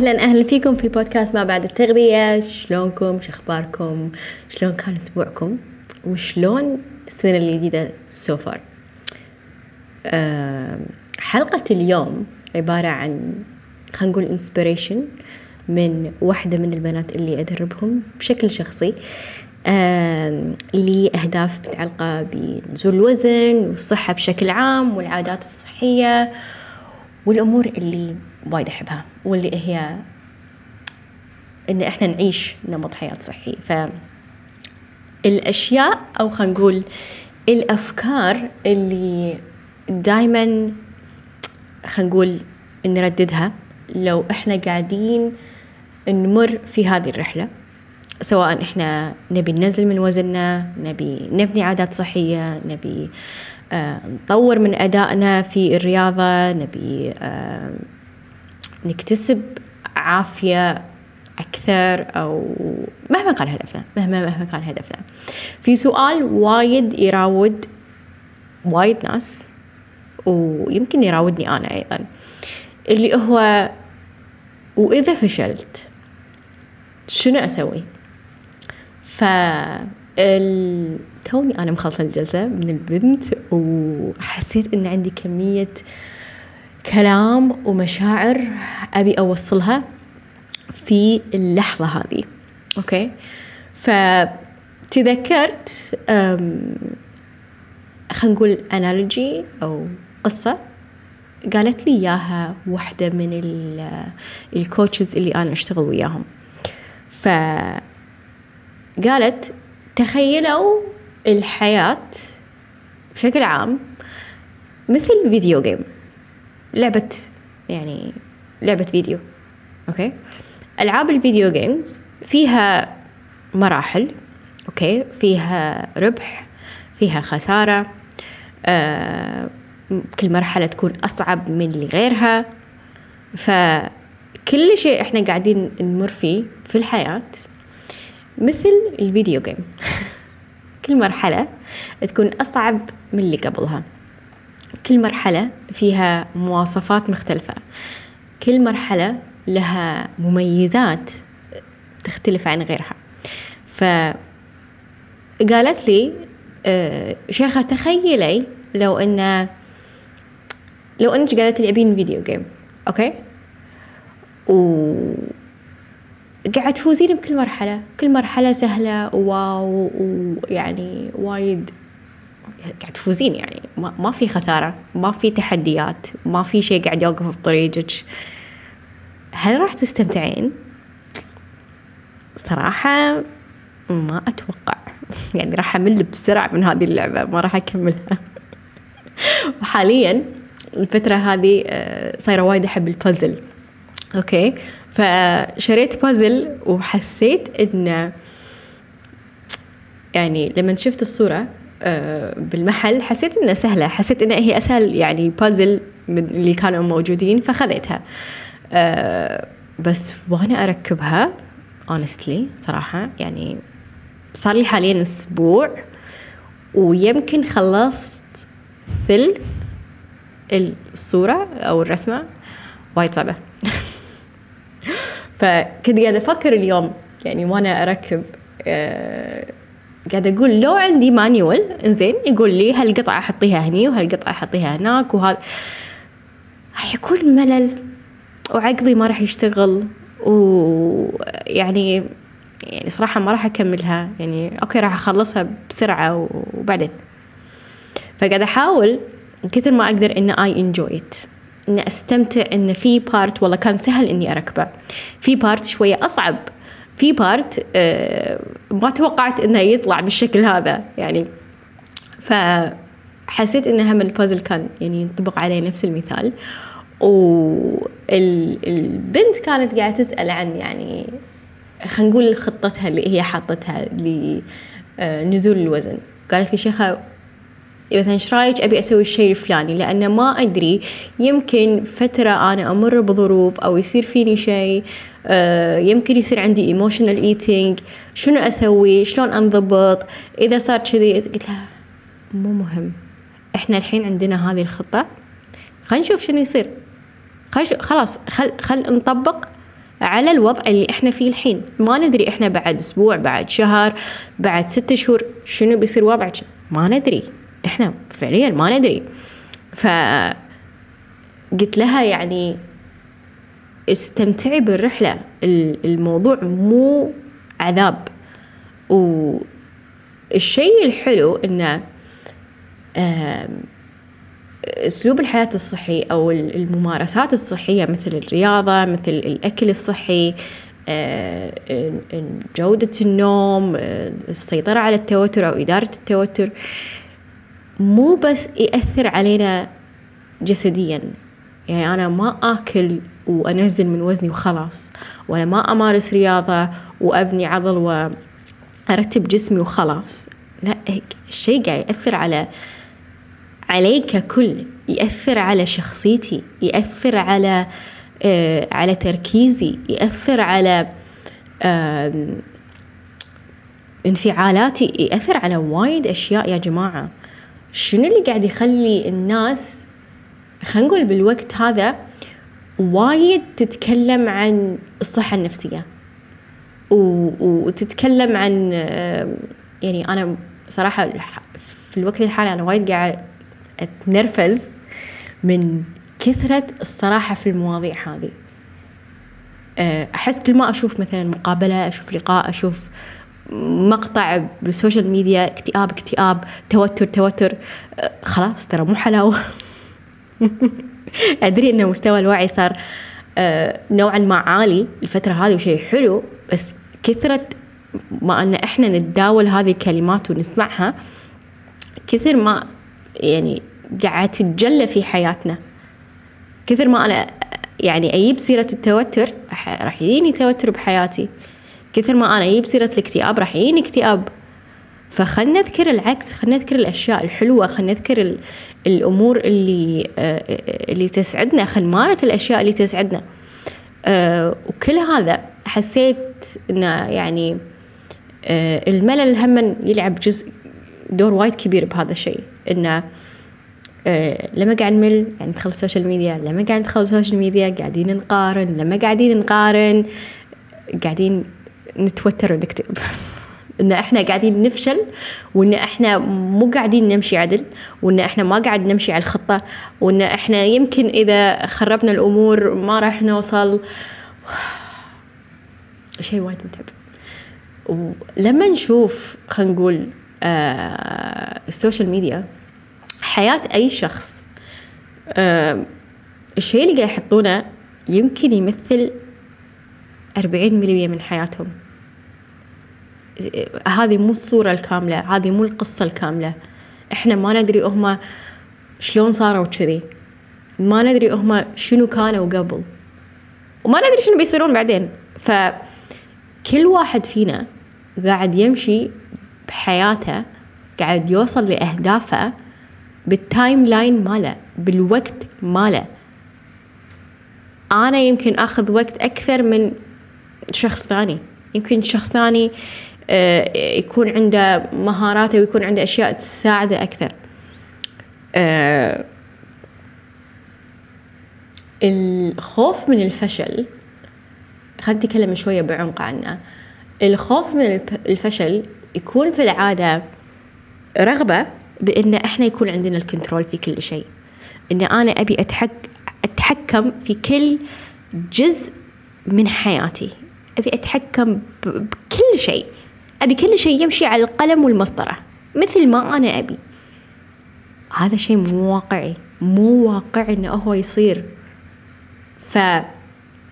أهلا أهلا فيكم في بودكاست ما بعد التغذية. شلونكم؟ شخباركم شلون كان أسبوعكم؟ وشلون السنة الجديدة so far أه حلقة اليوم عبارة عن خلينا نقول inspiration من واحدة من البنات اللي أدربهم بشكل شخصي آه لأهداف متعلقة بنزول الوزن والصحة بشكل عام والعادات الصحية والأمور اللي وايد أحبها واللي هي إن إحنا نعيش نمط حياة صحي. ف الأشياء أو خلينا نقول الأفكار اللي دايما خلينا نقول نرددها لو إحنا قاعدين نمر في هذه الرحلة سواء إحنا نبي ننزل من وزننا نبي نبني عادات صحية نبي آه نطور من أدائنا في الرياضة نبي آه نكتسب عافية أكثر أو مهما كان هدفنا مهما مهما كان هدفنا. في سؤال وايد يراود وايد ناس ويمكن يراودني أنا أيضا اللي هو وإذا فشلت شنو أسوي؟ ف توني أنا مخلصة الجلسة مع البنت وحسيت إن عندي كمية كلام ومشاعر أبي أوصلها في اللحظة هذه. okay؟ فتذكرت خلينا نقول analogy أو قصة قالت لي إياها واحدة من ال coaches اللي أنا أشتغل وياهم. فقالت تخيلوا الحياة بشكل عام مثل video game لعبة يعني لعبة فيديو okay؟ ألعاب ال video games فيها مراحل okay؟ فيها ربح فيها خسارة آه كل مرحلة تكون أصعب من اللي غيرها. فكل شيء إحنا قاعدين نمر فيه في الحياة مثل الفيديو جيم كل مرحلة تكون أصعب من اللي قبلها. كل مرحلة فيها مواصفات مختلفة. كل مرحلة لها مميزات تختلف عن غيرها. فقالت لي آه شيخة تخيلي لو أن لو أنت قاعدة تلعبين video game okay؟ و قاعد تفوزين بكل مرحلة. كل مرحلة سهلة wow ويعني وايد قاعد تفوزين يعني. ما, في خسارة ما في تحديات ما في شيء قاعد يوقف بطريقك. هل راح تستمتعين؟ صراحة ما أتوقع. يعني راح أمل بسرعة من هذه اللعبة ما راح أكملها. وحاليا الفترة هذه صايرة وايد أحب البازل. أوكي؟ فشريت بازل وحسيت إن يعني لما شفت الصورة بالمحل حسيت إنها سهلة. حسيت إنها هي أسهل يعني بازل من اللي كانوا موجودين فخذيتها. بس وأنا أركبها honestly صراحة يعني صار لي حاليا أسبوع ويمكن خلصت ثلث الصورة أو الرسمة وايد صعبة. فكنت قاعدة أفكر اليوم يعني وأنا أركب قاعدة أقول لو عندي مانيوال إنزين يقول لي هالقطعة أحطيها هني وهالقطعة أحطيها هناك وهذا حيكون ملل وعقلي ما راح يشتغل ويعني يعني صراحة ما راح أكملها. يعني okay راح أخلصها بسرعة وبعدين. فقاعدة أحاول كثر ما أقدر إن I enjoy it إن أستمتع إن في part والله كان سهل إني أركبه. في part شوية أصعب في part آه ما توقعت إنه يطلع بالشكل هذا يعني. فحسيت إن هم البازل كان يعني ينطبق عليه نفس المثال. والبنت كانت قاعدة تسأل عن يعني خلينا نقول خطتها اللي هي حاطتها لنزول الوزن. قالت لي شيخة مثلا إيش رأيك أبي أسوي الشيء الفلاني؟ لأن ما أدري يمكن فترة أنا أمر بظروف أو يصير فيني شيء آه يمكن يصير عندي emotional eating شنو أسوي؟ شلون أنضبط؟ إذا صار كذي قلت لها مو مهم. إحنا الحين عندنا هذه الخطة. خلينا نشوف شنو يصير. خل خلاص خل خل نطبق على الوضع اللي إحنا فيه الحين. ما ندري إحنا بعد أسبوع بعد شهر بعد ستة شهور شنو بيصير وضعك. ما ندري. إحنا فعليا ما ندري. ف قلت لها يعني استمتعي بالرحلة. الموضوع مو عذاب. والشيء الحلو إنه أسلوب الحياة الصحي أو الممارسات الصحية مثل الرياضة مثل الأكل الصحي جودة النوم السيطرة على التوتر أو إدارة التوتر مو بس يأثر علينا جسديا. يعني أنا ما آكل وأنزل من وزني وخلاص ولا ما أمارس رياضة وأبني عضل وأرتب جسمي وخلاص. لا الشيء قاعد يأثر على علي ككل يأثر على شخصيتي يأثر على آه على تركيزي يأثر على آه انفعالاتي يأثر على وايد أشياء يا جماعة. شنو اللي قاعد يخلي الناس خلينا نقول بالوقت هذا وايد تتكلم عن الصحة النفسية؟ وتتكلم عن يعني أنا صراحة في الوقت الحالي أنا وايد قاعد أتنرفز من كثرة الصراحة في المواضيع هذه. آه، أحس كل ما أشوف مثلا مقابلة أشوف لقاء أشوف مقطع بال social media اكتئاب اكتئاب توتر توتر آه، خلاص ترى مو حلاوة. أدري أن مستوى الوعي صار آه، نوعا ما عالي الفترة هذه وشيء حلو بس كثرة ما أن إحنا نتداول هذه الكلمات ونسمعها كثر ما يعني قاعد تتجلى في حياتنا. كثر ما أنا يعني أجيب سيرة التوتر راح يجيني توتر بحياتي. كثر ما أنا أجيب سيرة الاكتئاب راح يجيني اكتئاب. فخلنا نذكر العكس خلنا نذكر الأشياء الحلوة خلنا نذكر الأمور اللي آه، اللي تسعدنا خلنا نمارس الأشياء اللي تسعدنا. آه، وكل هذا حسيت إنه يعني آه، الملل هم يلعب جزء دور وايد كبير بهذا الشيء. آه، لما قاعد نمل يعني ندخل ال social media لما قاعد ندخل ال social media قاعدين نقارن لما قاعدين نقارن قاعدين نتوتر ونكتئب إن إحنا قاعدين نفشل وإن إحنا مو قاعدين نمشي عدل وإن إحنا ما قاعد نمشي على الخطة وإن إحنا يمكن إذا خربنا الأمور ما راح نوصل. شيء وايد متعب. ولما نشوف خلينا نقول آه ال social media حياة أي شخص آه الشيء اللي قاعد يحطونه يمكن يمثل أربعين مليون من حياتهم. هذه مو الصورة الكاملة هذه مو القصة الكاملة. إحنا ما ندري هم شلون صاروا كذي ما ندري هم شنو كانوا قبل. وما ندري شنو بيصيرون بعدين. فكل واحد فينا قاعد يمشي بحياته قاعد يوصل لأهدافه بال timeline ماله بالوقت ماله. أنا يمكن أخذ وقت أكثر من شخص ثاني. يمكن شخص ثاني آه، يكون عنده مهاراته ويكون عنده أشياء تساعده أكثر. آه، الخوف من الفشل خلينا نتكلم شوية بعمق عنه. الخوف من الفشل يكون في العادة رغبة بإن إحنا يكون عندنا الكنترول في كل شيء. إن أنا أبي أتحك أتحكم في كل جزء من حياتي. أبي أتحكم بكل شيء. أبي كل شيء يمشي على القلم والمسطرة. مثل ما أنا أبي. هذا شيء مو واقعي. مو واقعي إنه هو يصير. ف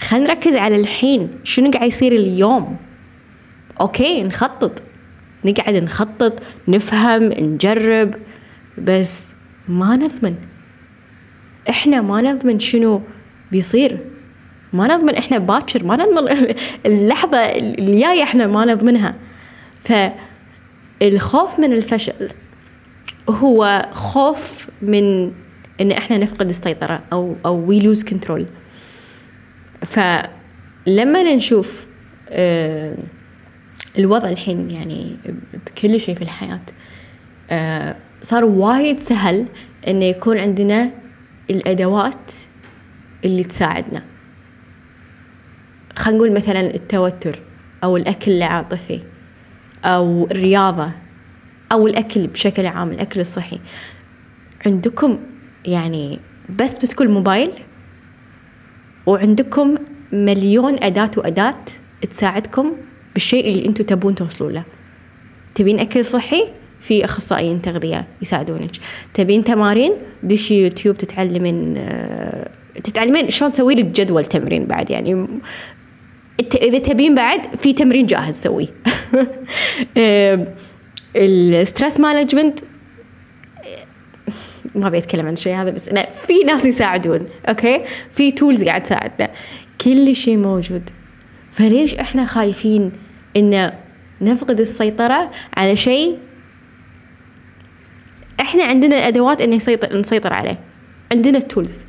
خلينا نركز على الحين. شنو قاعد يصير اليوم؟ okay نخطط. نقعد نخطط نفهم نجرب. بس ما نضمن. إحنا ما نضمن شنو بيصير. ما نضمن إحنا باكر ما نضمن اللحظة اللي جاية إحنا ما نضمنها. فالخوف من الفشل هو خوف من إن إحنا نفقد السيطرة أو أو we lose control فلما نشوف آه الوضع الحين يعني بكل شيء في الحياة آه، صار وايد سهل انه يكون عندنا الأدوات اللي تساعدنا. خلينا نقول مثلا التوتر أو الأكل العاطفي أو الرياضة أو الأكل بشكل عام الأكل الصحي. عندكم يعني بس بسكوا الموبايل وعندكم مليون أداة وأداة تساعدكم بالشيء اللي أنتم تبون توصلوا له. تبين أكل صحي؟ في أخصائيين تغذية يساعدونك. تبين تمارين؟ دشي يوتيوب تتعلمين آه، تتعلمين شلون تسوي لك جدول تمرين بعد يعني. إذا تبين بعد في تمرين جاهز سويه ال stress management ما أبي أتكلم عن الشيء هذا بس لا في ناس يساعدون okay؟ في tools قاعد تساعدنا. كل شيء موجود. فليش إحنا خايفين إن نفقد السيطرة على شيء؟ إحنا عندنا الأدوات ان نسيطر عليه. عندنا ال tools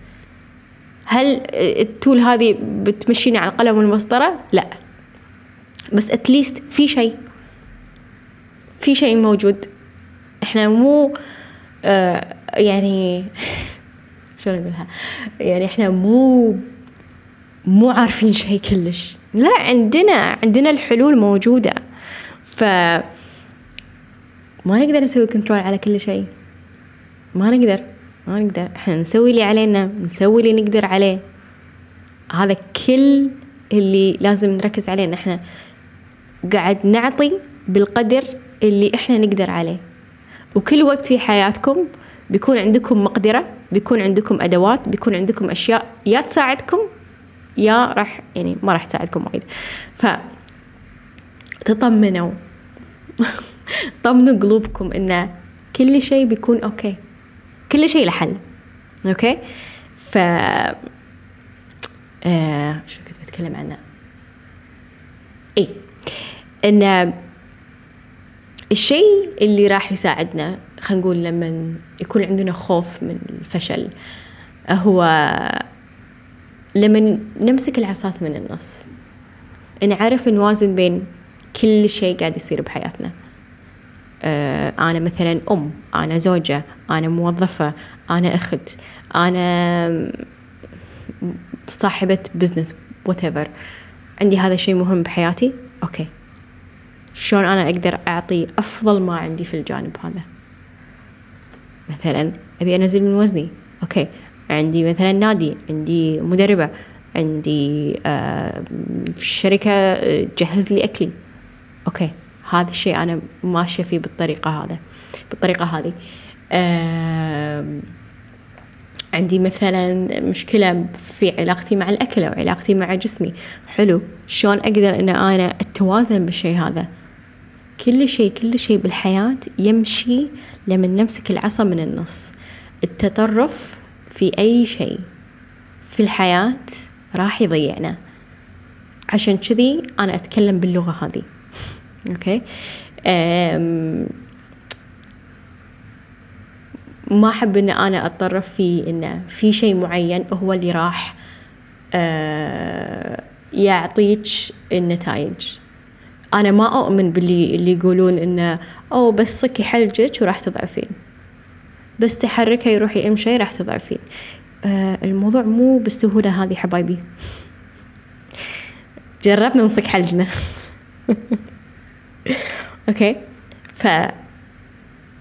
هل ال tool هذه بتمشيني على القلم والمسطرة؟ لا. بس اتليست في شيء. في شيء موجود. إحنا مو آه يعني شلون أقولها؟ يعني إحنا مو مو عارفين شيء كلش. لا عندنا عندنا الحلول موجودة. ف ما نقدر نسوي كنترول على كل شيء. ما نقدر. ما نقدر إحنا نسوي اللي علينا نسوي اللي نقدر عليه. هذا كل اللي لازم نركز عليه إن إحنا قاعد نعطي بالقدر اللي إحنا نقدر عليه. وكل وقت في حياتكم بيكون عندكم مقدرة بيكون عندكم أدوات بيكون عندكم أشياء يا تساعدكم يا راح يعني ما راح تساعدكم وايد. ف تطمنوا. طمنوا قلوبكم إن كل شيء بيكون أوكي. كل شيء له حل أوكي؟ ف آه شو كنت بتكلم عنه؟ اي إن الشيء اللي راح يساعدنا خلينا نقول لما يكون عندنا خوف من الفشل هو لما نمسك العصاة من النص نعرف نوازن بين كل شيء قاعد يصير بحياتنا. أنا مثلا أم أنا زوجة أنا موظفة أنا أخت أنا صاحبة business whatever. عندي هذا الشيء مهم بحياتي؟ okay. شلون أنا أقدر أعطي أفضل ما عندي في الجانب هذا؟ مثلا أبي أنزل من وزني. okay. عندي مثلا نادي عندي مدربة عندي آه شركة تجهز لي أكلي. أوكي. هذا الشيء أنا ماشية فيه بالطريقة هذا بالطريقة هذه. عندي مثلا مشكلة في علاقتي مع الأكل أو علاقتي مع جسمي. حلو شلون أقدر أن أنا أتوازن بالشيء هذا؟ كل شيء كل شيء بالحياة يمشي لما نمسك العصا من النص. التطرف في أي شيء في الحياة راح يضيعنا. عشان كذي أنا أتكلم باللغة هذه. أوكي؟ ما أحب إن أنا أتطرف في إنه في شيء معين هو اللي راح أه يعطيك النتائج. أنا ما أؤمن باللي اللي يقولون إنه أو بس صكي حلجك وراح تضعفين. بس تحركه يروح يمشي راح تضعفين. آه الموضوع مو بالسهولة هذه حبايبي. جربنا نصك حلجنا. أوكي ف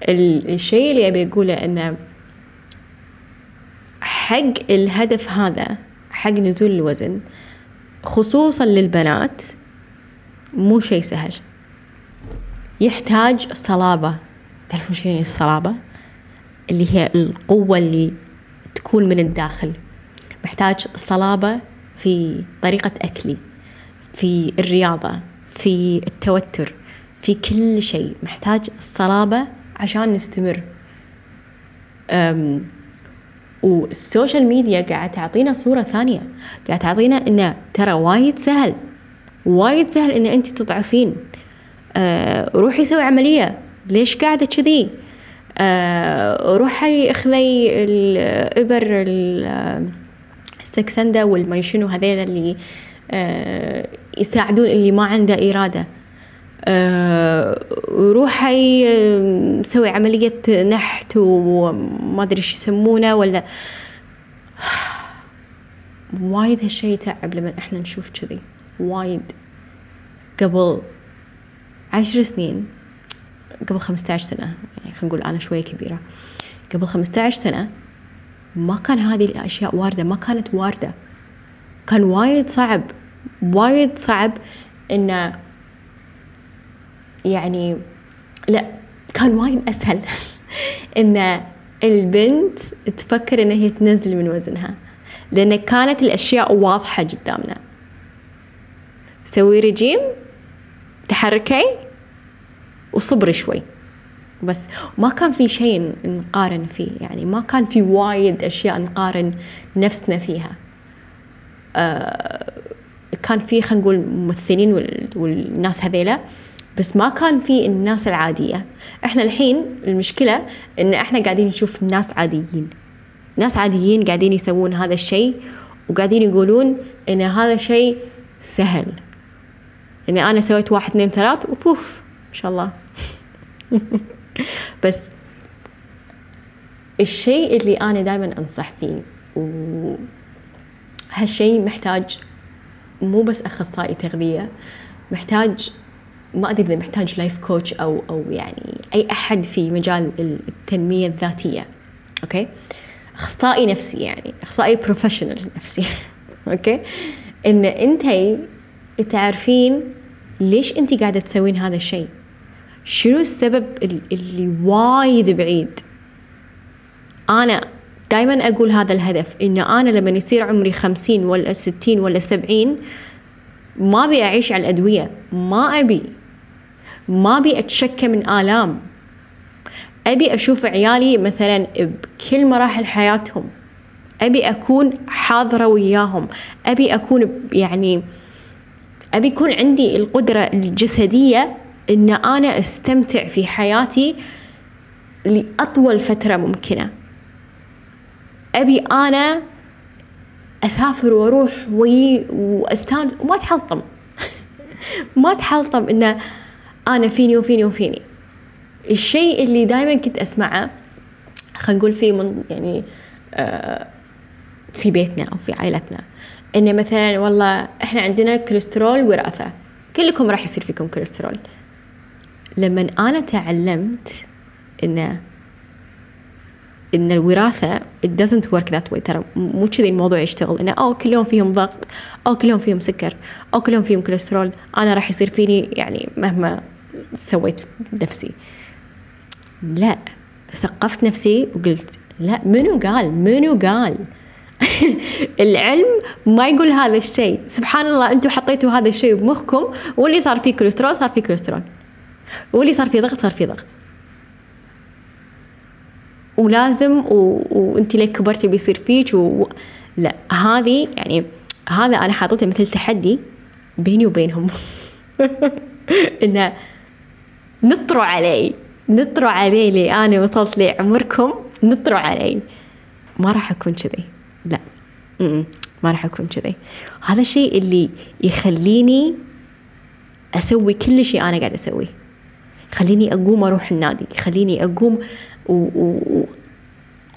الشيء اللي أبي أقوله انه حق الهدف هذا حق نزول الوزن خصوصا للبنات مو شيء سهل. يحتاج صلابة. تعرفون شنو يعني الصلابة؟ اللي هي القوة اللي تكون من الداخل. محتاج صلابة في طريقة أكلي في الرياضة في التوتر. في كل شيء. محتاج الصلابة عشان نستمر. وال social media قاعد تعطينا صورة ثانية. قاعد تعطينا إنه ترى وايد سهل. وايد سهل إن أنت تضعفين. أه روحي سوي عملية. ليش قاعدة كذي؟ أه روحي اخذي الإبر السكسندا والميشنو هذيل اللي أه يساعدون اللي ما عنده إرادة. روحي مسوي عملية نحت وما أدري إيش يسمونه ولا وايد هالشي يتعب لما إحنا نشوف كذي وايد. قبل عشر سنين قبل 15 سنة يعني خلينا نقول أنا شوية كبيرة قبل 15 سنة ما كان هذه الأشياء واردة ما كانت واردة. كان وايد صعب وايد صعب إنه يعني لا كان وايد أسهل إن البنت تفكر إن هي تنزل من وزنها لأن كانت الأشياء واضحة قدامنا. سوي رجيم تحركي وصبري شوي. بس ما كان في شيء نقارن فيه يعني ما كان في وايد أشياء نقارن نفسنا فيها. آه كان في خلينا نقول ممثلين والناس هذيلا بس ما كان في الناس العادية. إحنا الحين المشكلة إن إحنا قاعدين نشوف ناس عاديين. ناس عاديين قاعدين يسوون هذا الشيء وقاعدين يقولون إن هذا شيء سهل. اني أنا سويت واحد اثنين ثلاث وبوف ما شاء الله. بس الشيء اللي أنا دائما أنصح فيه وهالشيء محتاج مو بس أخصائي تغذية محتاج ما أدري إذا محتاج life coach أو أو يعني أي أحد في مجال التنمية الذاتية. okay؟ أخصائي نفسي يعني. أخصائي professional نفسي. okay؟ إن انت تعرفين ليش انت قاعدة تسوين هذا الشيء. شنو السبب اللي وايد بعيد؟ أنا دائما أقول هذا الهدف إن أنا لما يصير عمري خمسين ولا ستين ولا سبعين ما أبي أعيش على الأدوية. ما أبي. ما أبي أتشكى من آلام. أبي أشوف عيالي مثلا بكل مراحل حياتهم. أبي أكون حاضرة وياهم. أبي أكون يعني أبي يكون عندي القدرة الجسدية إن أنا أستمتع في حياتي لأطول فترة ممكنة. أبي أنا أسافر وأروح وأيي واستانس وما اتحلطم ما اتحلطم إنه أنا فيني وفيني وفيني. الشيء اللي دائما كنت أسمعه خلينا نقول في من يعني آه في بيتنا أو في عائلتنا ان مثلا والله إحنا عندنا كوليسترول وراثة. كلكم راح يصير فيكم كوليسترول. لما أنا تعلمت ان إن الوراثة it doesn't work that way. ترى مو كذي الموضوع يشتغل. إنه أو كلهم فيهم ضغط أو كلهم فيهم سكر أو كلهم فيهم كوليسترول أنا راح يصير فيني يعني مهما سويت نفسي. لا ثقفت نفسي وقلت لا منو قال؟ منو قال؟ العلم ما يقول هذا الشيء. سبحان الله أنتم حطيتوا هذا الشيء بمخكم واللي صار فيه كوليسترول صار فيه كوليسترول واللي صار فيه ضغط صار فيه ضغط. ولازم و... وانت ليك كبرتي بيصير فيك و... لا هذه يعني هذا أنا حاطته مثل تحدي بيني وبينهم. إنه نطروا علي نطروا علي لي أنا وصلت لعمركم نطروا علي. ما راح أكون كذي. لا. ما راح أكون كذي. هذا الشيء اللي يخليني أسوي كل شيء أنا قاعد أسويه. خليني أقوم أروح النادي خليني أقوم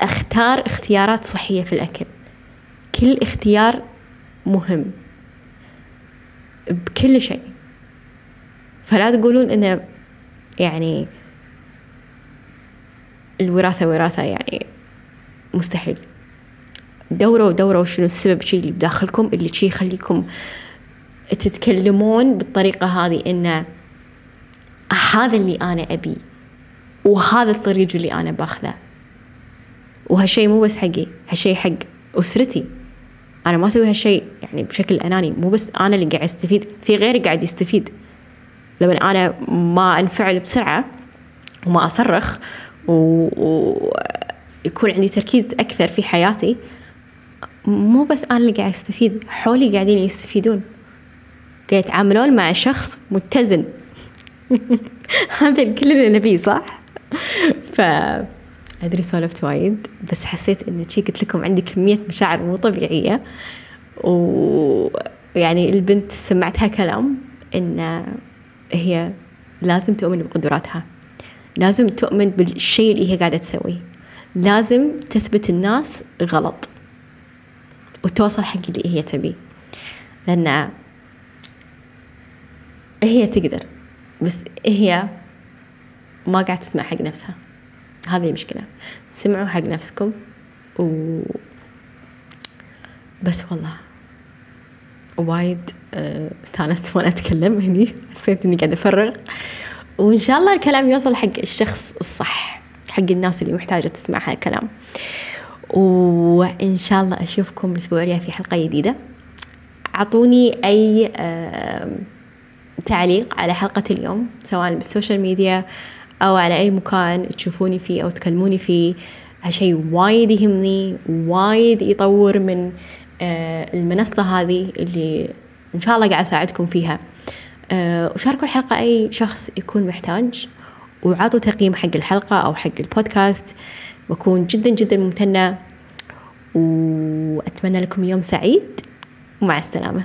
واختار اختيارات صحية في الأكل. كل اختيار مهم بكل شيء. فلا تقولون إنه يعني الوراثة وراثة يعني مستحيل. دوروا دوروا شنو السبب شيء اللي بداخلكم اللي شيء يخليكم تتكلمون بالطريقة هذه إنه هذا اللي أنا أبي. وهذا الطريق اللي أنا باخذه. وهالشيء مو بس حقي هالشيء حق أسرتي. أنا ما أسوي هالشيء يعني بشكل أناني مو بس أنا اللي قاعد أستفيد في غيري قاعد يستفيد. لما أنا ما أنفعل بسرعة وما أصرخ ويكون عندي تركيز أكثر في حياتي مو بس أنا اللي قاعد أستفيد حولي قاعدين يستفيدون. قاعد يتعاملون مع شخص متزن. هذا الكل اللي نبيه صح؟ ف أدري سولفت وايد بس حسيت إن شي قلت لكم عندي كمية مشاعر مو طبيعية. ويعني البنت سمعتها كلام إن هي لازم تؤمن بقدراتها. لازم تؤمن بالشيء اللي هي قاعدة تسويه لازم تثبت الناس غلط. وتوصل حق اللي هي تبيه لأن هي تقدر. بس هي ما قاعد تسمع حق نفسها. هذه المشكلة. سمعوا حق نفسكم و بس والله وايد آه، استانست وأنا أتكلم. هني حسيت إني قاعدة أفرغ. وإن شاء الله الكلام يوصل حق الشخص الصح حق الناس اللي محتاجة تسمع هالكلام وإن شاء الله أشوفكم الأسبوع الجاي في حلقة جديدة. أعطوني أي تعليق على حلقة اليوم سواء بال social media أو على أي مكان تشوفوني فيه أو تكلموني فيه هالشيء وايد يهمني وايد يطور من آه، المنصة هذه اللي إن شاء الله قاعد أساعدكم فيها. آه، وشاركوا الحلقة أي شخص يكون محتاج وعطوا تقييم حق الحلقة أو حق البودكاست. بكون جدا جدا ممتنة وأتمنى لكم يوم سعيد. ومع السلامة.